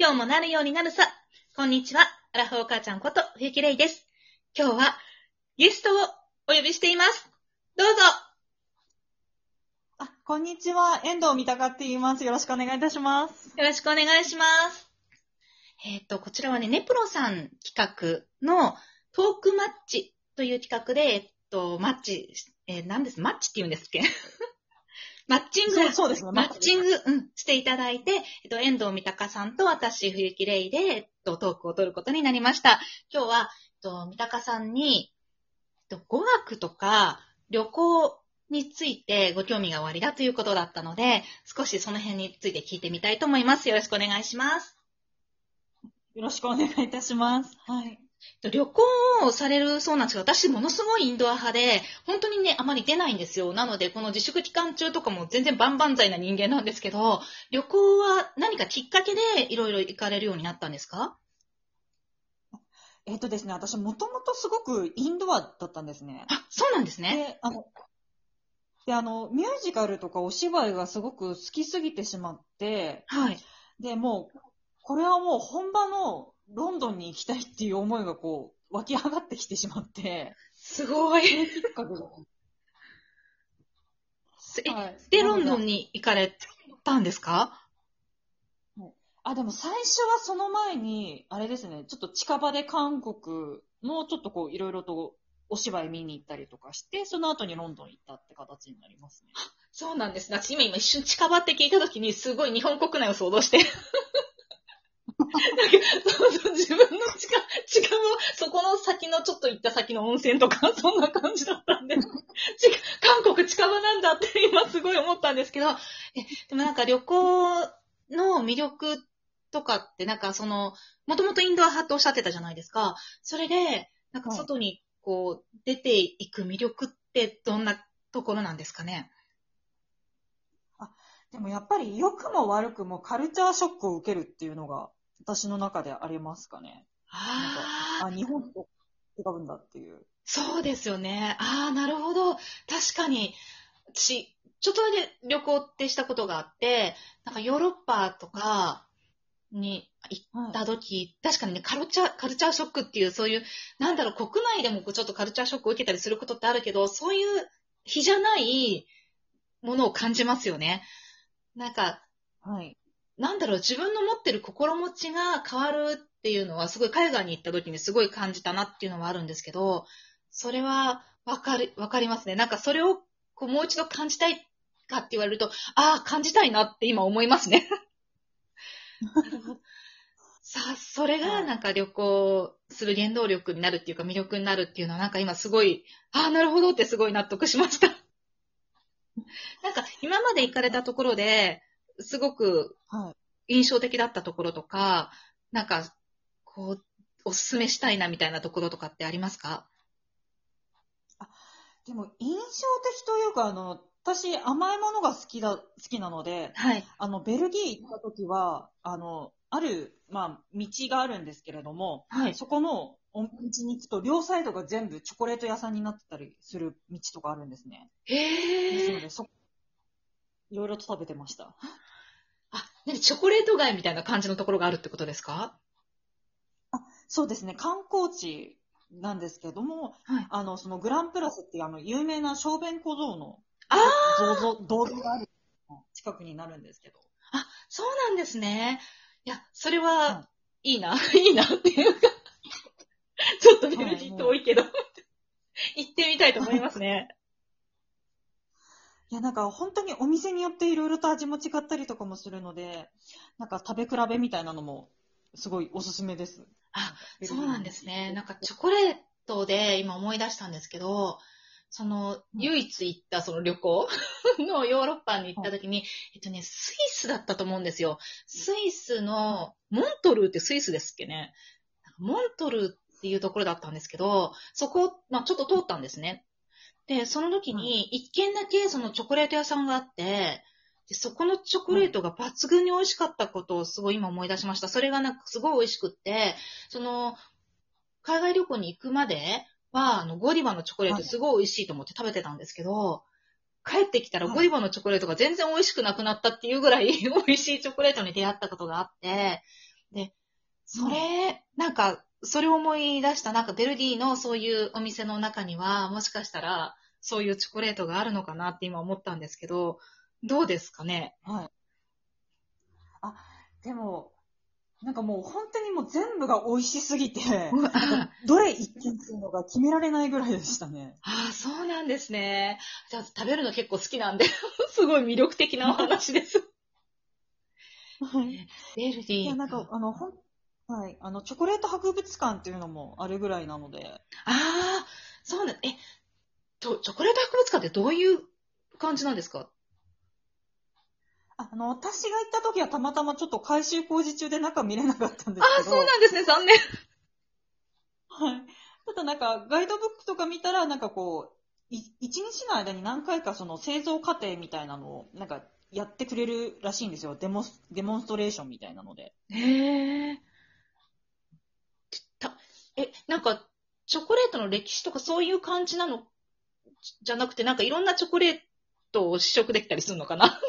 今日もなるようになるさ。こんにちは。アラフォー母ちゃんこと、冬木玲です。今日は、ゲストをお呼びしています。どうぞ。あ、こんにちは。遠藤三鷹って言います。よろしくお願いいたします。よろしくお願いします。えっ、と、こちらはね、ネプロさん企画のトークマッチという企画で、えっと、マッチ、えー何です？マッチって言うんですっけ？マッチングそうですね。マッチング。グ、うん、していただいて、えっと、遠藤三鷹さんと私、冬木玲で、えっと、トークを取ることになりました。今日は、えっと、三鷹さんに、えっと、語学とか旅行についてご興味がおありだということだったので、少しその辺について聞いてみたいと思います。よろしくお願いします。よろしくお願いいたします。はい。えっと旅行をされるそうなんですけど、私ものすごいインドア派で、本当にね、あまり出ないんですよ。なので、この自粛期間中とかも全然万々歳な人間なんですけど、旅行は何かきっかけでいろいろ行かれるようになったんですか？えっ、とですね、私もともとすごくインドアだったんですね。あ、そうなんですね。で、あの、で、あの、ミュージカルとかお芝居がすごく好きすぎてしまって、はい。で、もう、これはもう本場のロンドンに行きたいっていう思いがこう、湧き上がってきてしまって、すごい。それきっかけでえ、はいで、ロンドンにに行かれたんですか？あ、でも最初はその前に、あれですね、ちょっと近場で韓国のちょっとこういろいろとお芝居見に行ったりとかして、その後にロンドン行ったって形になりますね。そうなんです。私今今一瞬近場って聞いたときにすごい日本国内を想像して。なんかそうそう自分の近、近場、そこの先のちょっと行った先の温泉とか、そんな感じだったんで、韓国近場なんだって今すごい思ったんですけど、え、でもなんか旅行の魅力とかってなんかその、もともとインドア派っておっしゃってたじゃないですか。それで、なんか外にこう出ていく魅力ってどんなところなんですかね？でもやっぱり良くも悪くもカルチャーショックを受けるっていうのが私の中でありますかね。ああ、あ、日本と違うんだっていう。そうですよね。ああ、なるほど。確かに、私、ちょっとだけ旅行ってしたことがあって、なんかヨーロッパとかに行った時、確かにね、カルチャー、カルチャーショックっていう、そういう、なんだろう、国内でもちょっとカルチャーショックを受けたりすることってあるけど、そういう日じゃないものを感じますよね。なんか、はい。なんだろう、自分の持ってる心持ちが変わるっていうのは、すごい海外に行った時にすごい感じたなっていうのはあるんですけど、それはわかる、わかりますね。なんかそれをこうもう一度感じたいかって言われると、ああ、感じたいなって今思いますね。さあ、それがなんか旅行する原動力になるっていうか魅力になるっていうのはなんか今すごい、ああ、なるほどってすごい納得しました。なんか今まで行かれたところで、すごくはい。印象的だったところとか、なんか、こう、おすすめしたいなみたいなところとかってありますか？でも印象的というか、あの、私甘いものが好きだ、好きなので、はい。あの、ベルギー行った時は、あの、ある、まあ、道があるんですけれども、はい。そこのお道に行くと、両サイドが全部チョコレート屋さんになってたりする道とかあるんですね。です。ので、そ、いろいろと食べてました。あ、なにチョコレート街みたいな感じのところがあるってことですか？そうですね、観光地なんですけども、はい。あの、そのグランプラスっていうあの、有名な小便小僧のあ銅像、銅像がある近くになるんですけど。あ、そうなんですね。いや、それははいいな、いいなっていうか、ちょっとベルギー遠いけど、行ってみたいと思いますね。いや、なんか本当にお店によっていろいろと味も違ったりとかもするので、なんか食べ比べみたいなのもすごいおすすめです。あ、そうなんですね。なんかチョコレートで今思い出したんですけど、その、うん唯一行ったその旅行 のヨーロッパに行った時に、えっとね、スイスだったと思うんですよ。スイスの、モントルーってスイスですっけね。モントルーっていうところだったんですけど、そこ、まあちょっと通ったんですね。で、その時に一軒だけそのチョコレート屋さんがあって、でそこのチョコレートが抜群に美味しかったことをすごい今思い出しました。それがなんかすごい美味しくって、その、海外旅行に行くまでは、あの、ゴディバのチョコレートすごい美味しいと思って食べてたんですけど、帰ってきたらはい。ゴディバのチョコレートが全然美味しくなくなったっていうぐらい 美味しいチョコレートに出会ったことがあって、で、それ、なんか、それを思い出した、なんかベルディのそういうお店の中には、もしかしたら、そういうチョコレートがあるのかなって今思ったんですけど、どうですかね？はい。あ、でも、なんかもう本当にもう全部が美味しすぎて、あ どれ一見するのか決められないぐらいでしたね。あ、そうなんですね。じゃあ食べるの結構好きなんで、すごい魅力的なお話です。はい。ベルディいや、なんか、あの、ほん、はい。あの、チョコレート博物館っていうのもあるぐらいなので、ああ、そうなん、え、と、チョコレート博物館ってどういう感じなんですか？あの、私が行った時はたまたまちょっと改修工事中で中見れなかったんですああ、けど、そうなんですね、残念。はい。ただなんか、ガイドブックとか見たら、なんかこう、い一日の間に何回かその製造過程みたいなのを、なんか、やってくれるらしいんですよ。デモス、デモンストレーションみたいなので。へえ。た、え、なんか、チョコレートの歴史とかそういう感じなの？じゃなくて、なんかいろんなチョコレートを試食できたりするのかな？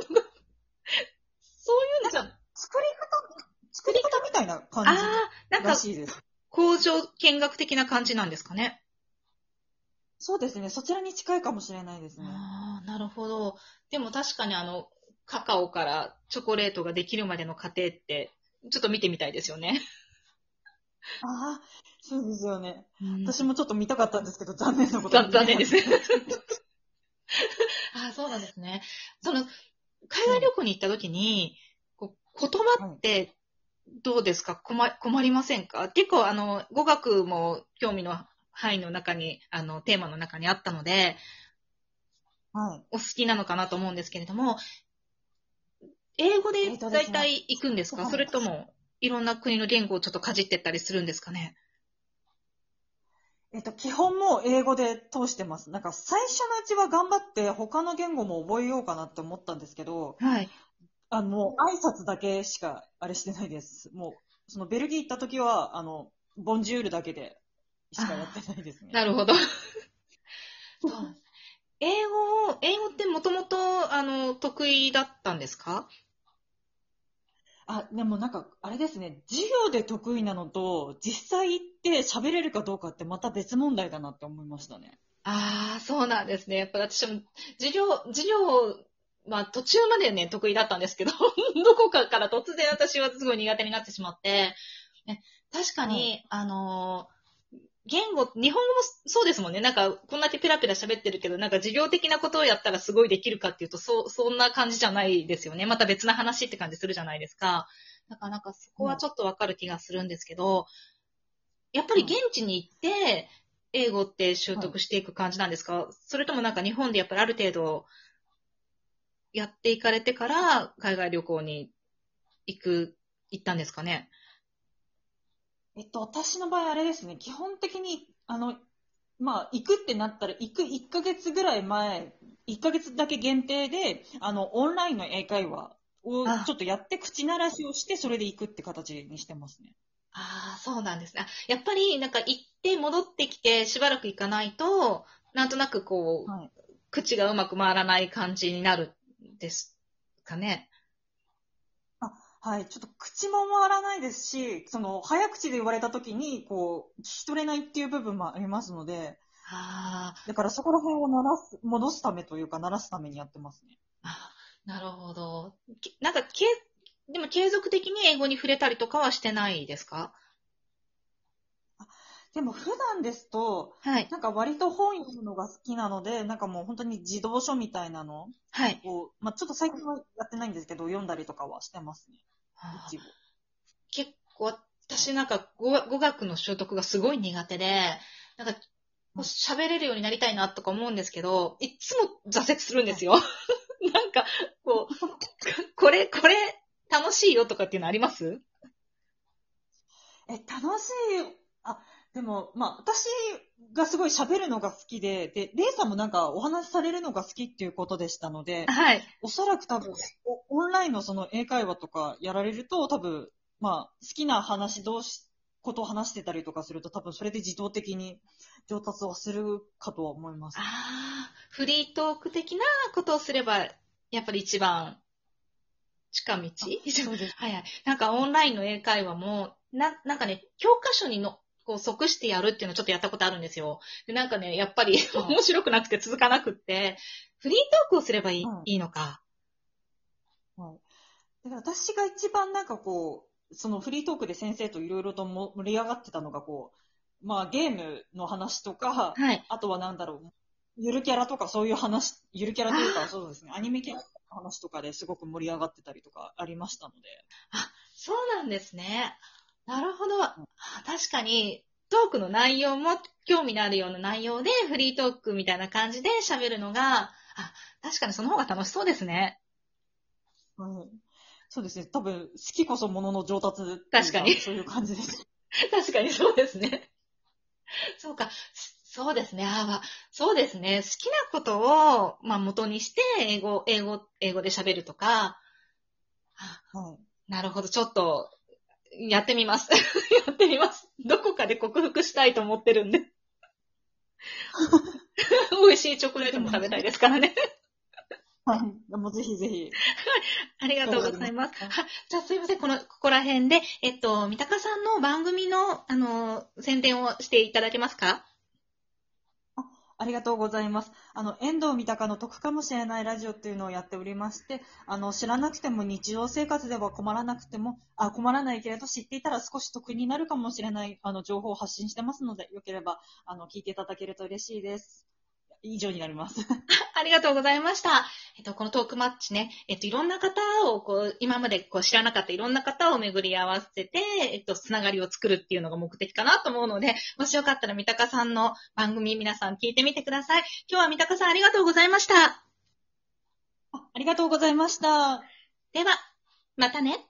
そういうんじゃ、作り方、作り方みたいなあ感あ、なんじらかしいです。工場見学的な感じなんですかね？そうですね。そちらに近いかもしれないですね。ああ、なるほど。でも確かにあの、カカオからチョコレートができるまでの過程って、ちょっと見てみたいですよね。ああ、そうですよね。私私もちょっと見たかったんですけど、残念なことに残残念ですね。ああ、そうなんですね。その、海外旅行に行った時に、こう言葉ってどうですか？困困りませんか？結構、あの、語学も興味の範囲の中に、あの、テーマの中にあったので、はい。お好きなのかなと思うんですけれども、英語で大体行くんですか、はいそれとも、いろんな国の言語をちょっとかじってったりするんですかね？えっと、基本もう英語で通してます。なんか最初のうちは頑張って他の言語も覚えようかなって思ったんですけど、はい。あの、もう挨拶だけしかあれしてないです。もう、そのベルギー行った時は、あの、ボンジュールだけでしかやってないですね。なるほど。英語を、英語ってもともと、あの、得意だったんですか？あ、でもなんか、あれですね、授業で得意なのと、実際行って喋れるかどうかってまた別問題だなって思いましたね。ああ、そうなんですね。やっぱ私も、授業、授業、まあ途中までね、得意だったんですけど、どこかから突然私はすごい苦手になってしまって、ね、確かに、あのー言語、日本語もそうですもんね。なんか、こんだけペラペラ喋ってるけど、なんか授業的なことをやったらすごいできるかっていうと、そう、そんな感じじゃないですよね。また別な話って感じするじゃないですか。だからなんかそこはちょっとわかる気がするんですけど、やっぱり現地に行って、英語って習得していく感じなんですか、それともなんか日本でやっぱりある程度やっていかれてから海外旅行に行く、行ったんですかね？えっと、私の場合あれですね、基本的に、あの、まあ、行くってなったら、行く1ヶ月ぐらい前、1ヶ月だけ限定で、あの、オンラインの英会話をあちょっとやって口慣らしをして、それで行くって形にしてますね。ああ、そうなんですね。あやっぱりなんか行って戻ってきてしばらく行かないと、なんとなくこう、はい。口がうまく回らない感じになるんですかね。はい。ちょっと口も回らないですし、その、早口で言われた時に、こう、聞き取れないっていう部分もありますので、あだからそこら辺を鳴らす、戻すためというか、鳴らすためにやってますね。あ、なるほど。きなんか、けでも継続的に英語に触れたりとかはしてないですか？でも普段ですと、はい。なんか割と本読むのが好きなので、なんかもう本当に自動書みたいなのはい。を、まあちょっと最近はやってないんですけど、読んだりとかはしてますね。あ一部。結構、私なんか語語学の習得がすごい苦手で、なんか、こう喋れるようになりたいなとか思うんですけど、いっつも挫折するんですよ。なんか、こう、これ、これ、楽しいよとかっていうのあります？え、楽しい、あ、でも、まあ私がすごい喋るのが好きで、で、レイさんもなんかお話しされるのが好きっていうことでしたので、はい。おそらく多分、おオンラインのその英会話とかやられると、多分、まあ、好きな話同士、ことを話してたりとかすると、多分それで自動的に上達はするかとは思います。ああ、フリートーク的なことをすれば、やっぱり一番近道？そうです。はいはい。なんかオンラインの英会話も、な、なんかね、教科書にの、こう即してやるっていうのをちょっとやったことあるんですよ。で、なんかね、やっぱりはい面白くなくて続かなくって、フリートークをすればいい,、うんいいのか。はい。だから私が一番なんかこう、そのフリートークで先生といろいろとも盛り上がってたのがこう、まあゲームの話とか、はい。あとはなんだろう、ゆるキャラとかそういう話、ゆるキャラというかそうですね、アニメキャラの話とかですごく盛り上がってたりとかありましたので。そうなんですね。なるほど。あ確かに、トークの内容も興味のあるような内容で、フリートークみたいな感じで喋るのが、あ、確かにその方が楽しそうですね。はい。そうですね、多分、好きこそものの上達確かにそういう感じです。確かにそうですね。そうか。そうですね。あわそうですね。好きなことを、まあ、元にして、英語、英語、英語で喋るとか、あはい。なるほど。ちょっと、やってみます。やってみます。どこかで克服したいと思ってるんで。美味しいチョコレートも食べたいですからね。はい。もうぜひぜひ。ありがとうございます。はじゃあすいません。この、ここら辺で、えっと、三鷹さんの番組の、あの、宣伝をしていただけますか？ありがとうございます。あの、遠藤三鷹の得かもしれないラジオっていうのをやっておりまして、あの、知らなくても日常生活では困らなくても、あ、困らないけれど知っていたら少し得になるかもしれない、あの、情報を発信してますので、よければ、あの、聞いていただけると嬉しいです。以上になります。ありがとうございました。えっと、このトークマッチね、えっと、いろんな方を、こう、今までこう知らなかったいろんな方を巡り合わせて、えっと、つながりを作るっていうのが目的かなと思うので、もしよかったら三鷹さんの番組皆さん聞いてみてください。今日は三鷹さんありがとうございました。あありがとうございました。では、またね。